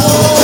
Oh.